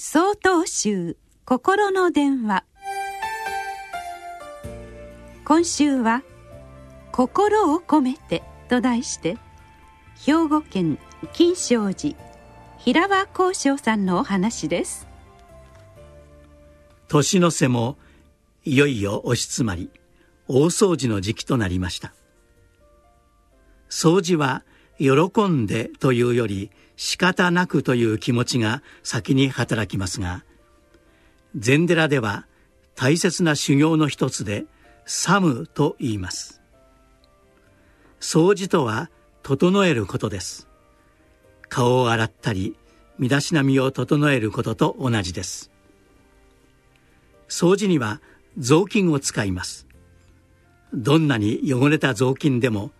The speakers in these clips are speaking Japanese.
総統集心の電話。今週は「心を込めて」と題して兵庫県金正寺平和光章さんのお話です。年の瀬もいよいよ押し詰まり大掃除の時期となりました。掃除は喜んでというより仕方なくという気持ちが先に働きますが禅寺では大切な修行の一つでサムと言います。掃除とは整えることです。顔を洗ったり身だしなみを整えることと同じです。掃除には雑巾を使います。どんなに汚れた雑巾でも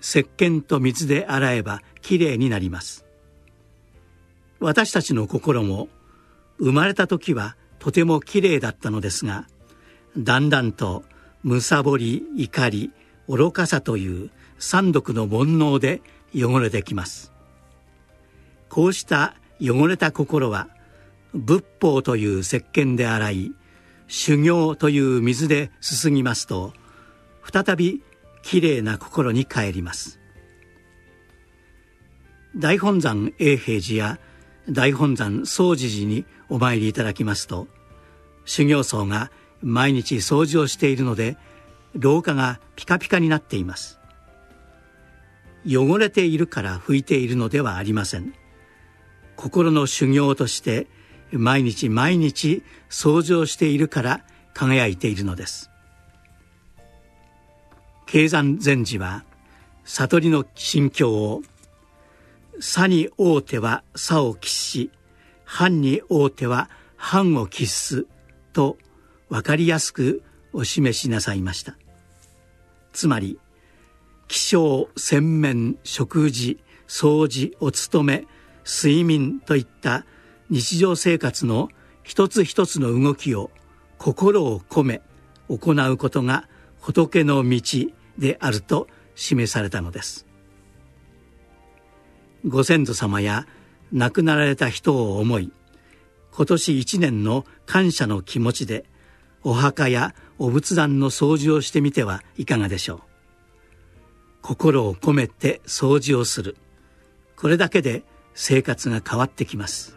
石鹸と水で洗えばきれいになります。私たちの心も生まれた時はとてもきれいだったのですがだんだんとむさぼり怒り愚かさという三毒の煩悩で汚れてきます。こうした汚れた心は仏法という石鹸で洗い修行という水ですすぎますと再びきれいな心に帰ります。大本山永平寺や大本山総持寺にお参りいただきますと修行僧が毎日掃除をしているので廊下がピカピカになっています。汚れているから拭いているのではありません。心の修行として毎日毎日掃除をしているから輝いているのです。経山禅師は悟りの心境を「差に大手は差を喫し藩に大手は藩を喫す」と分かりやすくお示しなさいました。つまり気象洗面食事掃除お勤め睡眠といった日常生活の一つ一つの動きを心を込め行うことが仏の道であると示されたのです。ご先祖様や亡くなられた人を思い今年一年の感謝の気持ちでお墓やお仏壇の掃除をしてみてはいかがでしょう。心を込めて掃除をする。これだけで生活が変わってきます。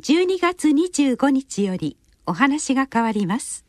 12月25日よりお話が変わります。